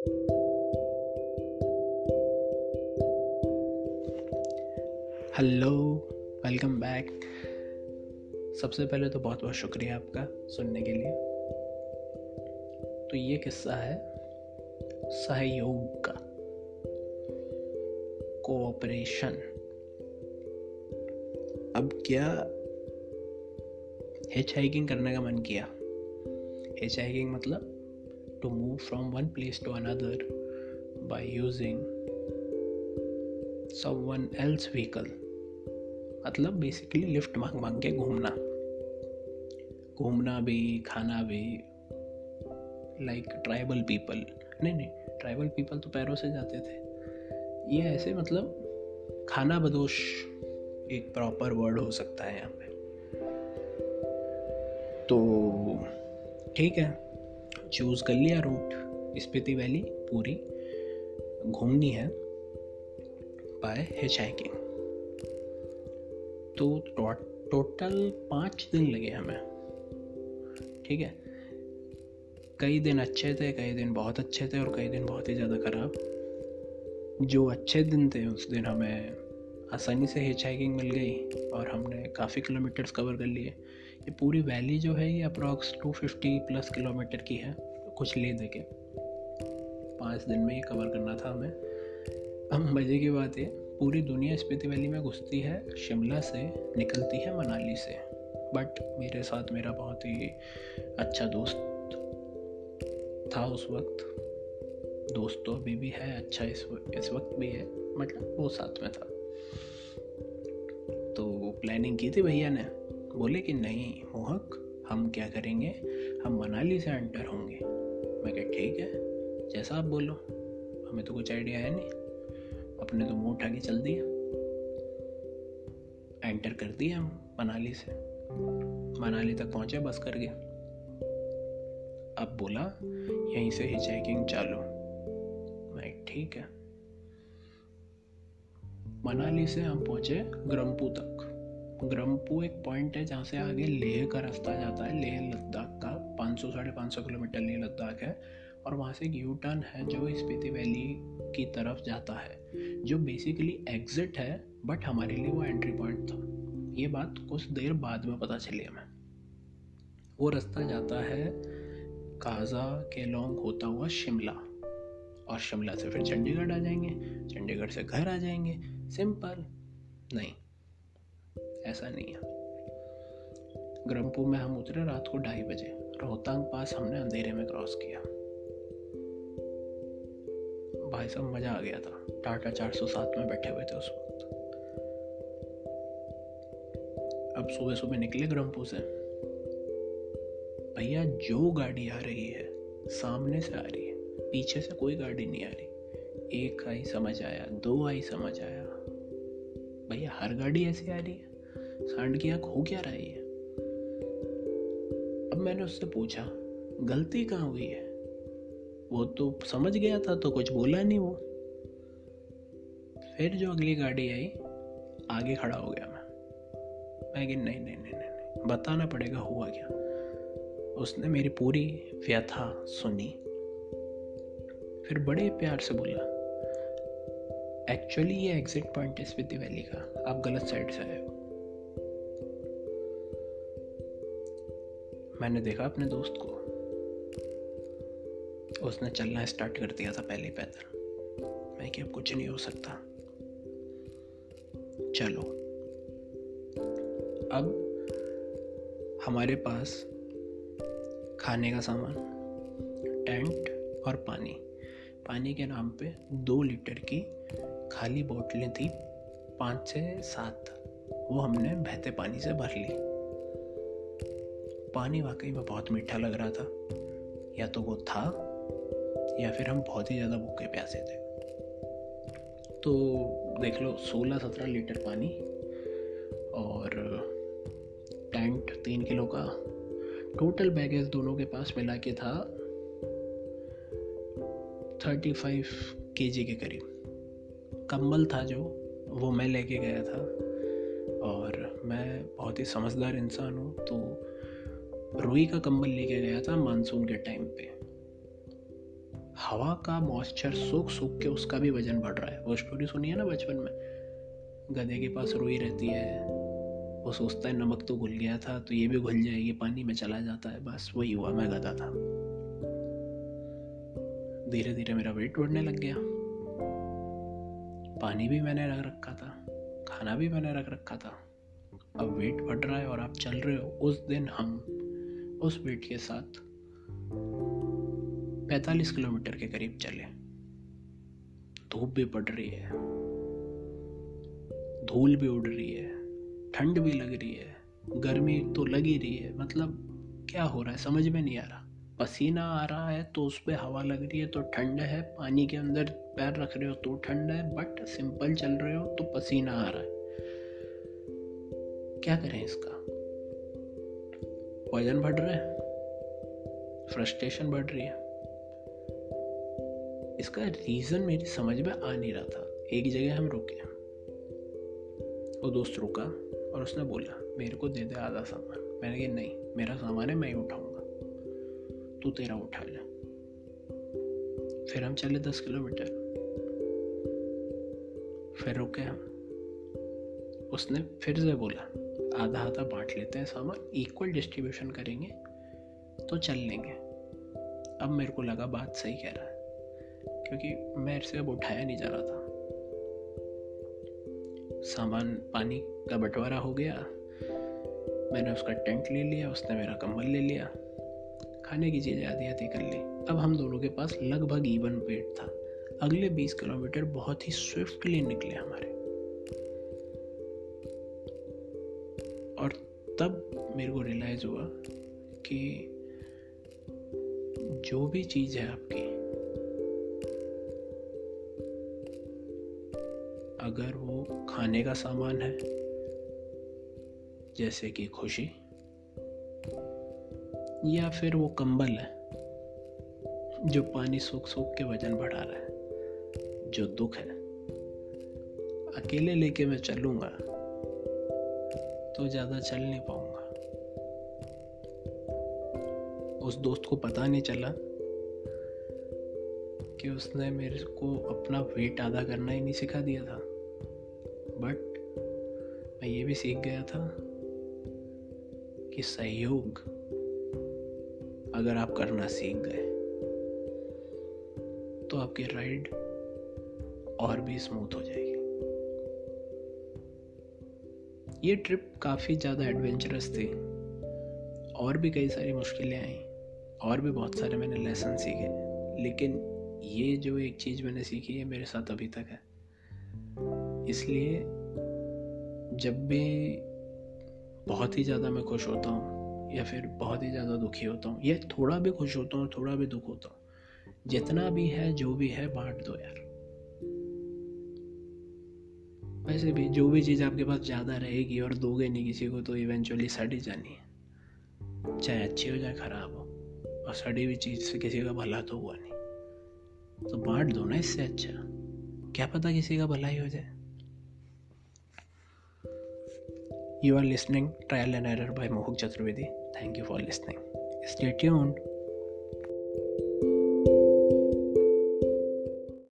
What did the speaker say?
Hello welcome back सबसे पहले तो बहुत बहुत शुक्रिया आपका सुनने के लिए। तो ये किस्सा है सहयोग का। कोऑपरेशन अब क्या हिच हाइकिंग करने का मन किया? हिच हाइकिंग मतलब? To move from one place to another by using one else vehicle मतलब बेसिकली लिफ्ट मांग मांग के घूमना। घूमना भी, खाना भी लाइक ट्राइबल पीपल नहीं नहीं ट्राइबल पीपल तो पैरों से जाते थे। ये ऐसे मतलब खाना बदोश एक प्रॉपर वर्ड हो सकता है यहाँ पे। तो ठीक है। चूज़ कर लिया रूट स्पीति वैली पूरी घूमनी है बाय हिच हाइकिंग तो टोटल पाँच दिन लगे हमें। ठीक है? कई दिन अच्छे थे, कई दिन बहुत अच्छे थे और कई दिन बहुत ही ज़्यादा ख़राब। जो अच्छे दिन थे, उस दिन हमें आसानी से हिच हाइकिंग मिल गई और हमने काफ़ी किलोमीटर्स कवर कर लिए। ये पूरी वैली जो है, ये अप्रॉक्स 250 प्लस किलोमीटर की है। कुछ ले दे के। पाँच दिन में ये कवर करना था हमें। अब मज़े की बात है पूरी दुनिया स्पीति वैली में घुसती है, शिमला से निकलती है, मनाली से। बट मेरे साथ मेरा बहुत ही अच्छा दोस्त था उस वक्त। दोस्त तो अभी भी है अच्छा इस इस वक्त भी है मतलब वो साथ में था। तो प्लानिंग की थी भैया ने? बोले कि नहीं, मोहक, हम क्या करेंगे? हम मनाली से एंटर होंगे। मैं कह, ठीक है, जैसा आप बोलो। हमें तो कुछ आइडिया है नहीं। अपने तो मुँह उठा के चल दिया। एंटर कर दिया हम मनाली से। मनाली तक पहुँचे, बस कर गया अब बोला, यहीं से हिचाइकिंग चालू. मैं ठीक है। मनाली से हम पहुँचे ग्रम्पू तक। ग्रम्पू एक पॉइंट है जहाँ से आगे लेह का रास्ता जाता है, लेह लद्दाख का। 500 साढ़े पाँच सौ किलोमीटर लेह लद्दाख है और वहाँ से एक यू टर्न है जो स्पीति वैली की तरफ़ जाता है, जो बेसिकली एग्जिट है बट हमारे लिए वो एंट्री पॉइंट था। ये बात कुछ देर बाद में पता चली हमें। वो रास्ता जाता है काजा के लॉन्ग होता हुआ शिमला। और शिमला से फिर चंडीगढ़ आ जाएँगे। चंडीगढ़ से घर आ जाएँगे। सिंपल। नहीं। ऐसा नहीं है। ग्रमपुर में हम उतरे रात को ढाई बजे। रोहतांग पास हमने अंधेरे में क्रॉस किया। भाई साहब, मज़ा आ गया था। टाटा चार सौ सात में बैठे हुए थे उस वक्त। अब सुबह सुबह निकले ग्रमपू से। भैया, जो गाड़ी आ रही है, सामने से आ रही है पीछे से कोई गाड़ी नहीं आ रही। एक आई समझ आया, दो आई समझ आया। भैया, हर गाड़ी ऐसी आ रही है? सांड की आँख हो क्या रही है? अब मैंने उससे पूछा, गलती कहाँ हुई है? वो तो समझ गया था तो कुछ बोला नहीं वो। फिर जो अगली गाड़ी आई, आगे खड़ा हो गया मैं। मैं कि नहीं नहीं नहीं नहीं बताना पड़ेगा, हुआ क्या? उसने मेरी पूरी व्यथा सुनी। फिर बड़े प्यार से बोला एक्चुअली ये एग्जिट पॉइंट है स्पीति वैली का। आप गलत साइड से आए हो. मैंने देखा अपने दोस्त को। उसने चलना स्टार्ट कर दिया था पहले पैदल। मैं कि अब कुछ नहीं हो सकता। चलो। अब हमारे पास खाने का सामान टेंट और पानी। पानी के नाम पे दो लीटर की खाली बोतलें थी, पाँच से सात। वो हमने बहते पानी से भर ली। पानी वाकई में बहुत मीठा लग रहा था। या तो वो था, या फिर हम बहुत ही ज़्यादा भूखे प्यासे थे। तो देख लो, सोलह सत्रह लीटर पानी और टेंट तीन किलो का टोटल बैगेज दोनों के पास मिला के था। थर्टी फाइव के जी के करीब। कंबल था जो, वो मैं लेके गया था। और मैं बहुत ही समझदार इंसान हूँ तो रुई का कंबल लेके गया था मानसून के टाइम पे। हवा का मॉइस्चर सूख सूख के उसका भी वज़न बढ़ रहा है। वो स्टोरी सुनी है ना बचपन में? गधे के पास रुई रहती है, वो सोचता है नमक तो घुल गया था तो ये भी घुल जाएगी, पानी में चला जाता है, बस वही हुआ, मैं गधा था। धीरे धीरे मेरा वेट बढ़ने लग गया। पानी भी मैंने रख रखा था, खाना भी मैंने रख रखा था। अब वेट बढ़ रहा है और आप चल रहे हो, उस दिन हम उस वेट के साथ 45 किलोमीटर के करीब चले। धूप भी पड़ रही है। धूल भी उड़ रही है। ठंड भी लग रही है। गर्मी तो लग ही रही है। मतलब क्या हो रहा है? समझ में नहीं आ रहा। पसीना आ रहा है तो उस पर हवा लग रही है तो ठंड है, पानी के अंदर पैर रख रहे हो तो ठंड है बट सिंपल चल रहे हो तो पसीना आ रहा है। क्या करें इसका? वज़न बढ़ रहा है? फ्रस्ट्रेशन बढ़ रही है? इसका रीजन मेरी समझ में आ नहीं रहा था। एक जगह हम रुके वो दोस्त रुका और उसने बोला, मेरे को दे दे आधा सामान। मैंने कहा, नहीं, मेरा सामान है, मैं ही उठाऊँगा। तू तेरा उठा ले। फिर हम चले दस किलोमीटर। फिर रुके हम। उसने फिर से बोला आधा आधा बांट लेते हैं सामान इक्वल डिस्ट्रीब्यूशन करेंगे तो चल लेंगे। अब मेरे को लगा बात सही कह रहा है, क्योंकि मेरे से अब उठाया नहीं जा रहा था। सामान, पानी का बंटवारा हो गया। मैंने उसका टेंट ले लिया, उसने मेरा कंबल ले लिया। खाने की चीज़ें आधी कर ली। अब हम दोनों के पास लगभग इवन वेट था। अगले 20 किलोमीटर बहुत ही स्विफ्टली निकले हमारे। और तब मेरे को रियलाइज़ हुआ कि जो भी चीज़ है आपकी, अगर वो खाने का सामान है, जैसे कि खुशी या फिर वो कंबल है, जो पानी सूख सूख के वज़न बढ़ा रहा है, जो दुख है। अकेले लेके मैं चलूँगा तो ज़्यादा चल नहीं पाऊँगा। उस दोस्त को पता नहीं चला कि उसने मेरे को अपना वेट आधा करना ही नहीं सिखा दिया था। बट मैं ये भी सीख गया था कि सहयोग अगर आप करना सीख गए तो आपकी राइड और भी स्मूथ हो जाएगी। ये ट्रिप काफ़ी ज़्यादा एडवेंचरस थी। और भी कई सारी मुश्किलें आई, और भी बहुत सारे मैंने लेसन सीखे। लेकिन ये जो एक चीज़ मैंने सीखी है, मेरे साथ अभी तक है। इसलिए जब भी बहुत ही ज़्यादा मैं खुश होता हूँ या फिर बहुत ही ज़्यादा दुखी होता हूँ। या थोड़ा भी खुश होता हूँ, थोड़ा भी दुख होता हूँ। जितना भी है, जो भी है, बांट दो यार। वैसे भी जो भी चीज़ आपके पास ज़्यादा रहेगी और दोगे नहीं किसी को तो इवेंचुअली सड़ जानी है। चाहे अच्छी हो, चाहे ख़राब हो, और सड़ी हुई चीज़ से किसी का भला तो हुआ नहीं। तो बांट दो ना इससे अच्छा। क्या पता किसी का भला ही हो जाए। You are listening trial and Error by Mohak Chaturvedi. Thank you for listening. Stay tuned.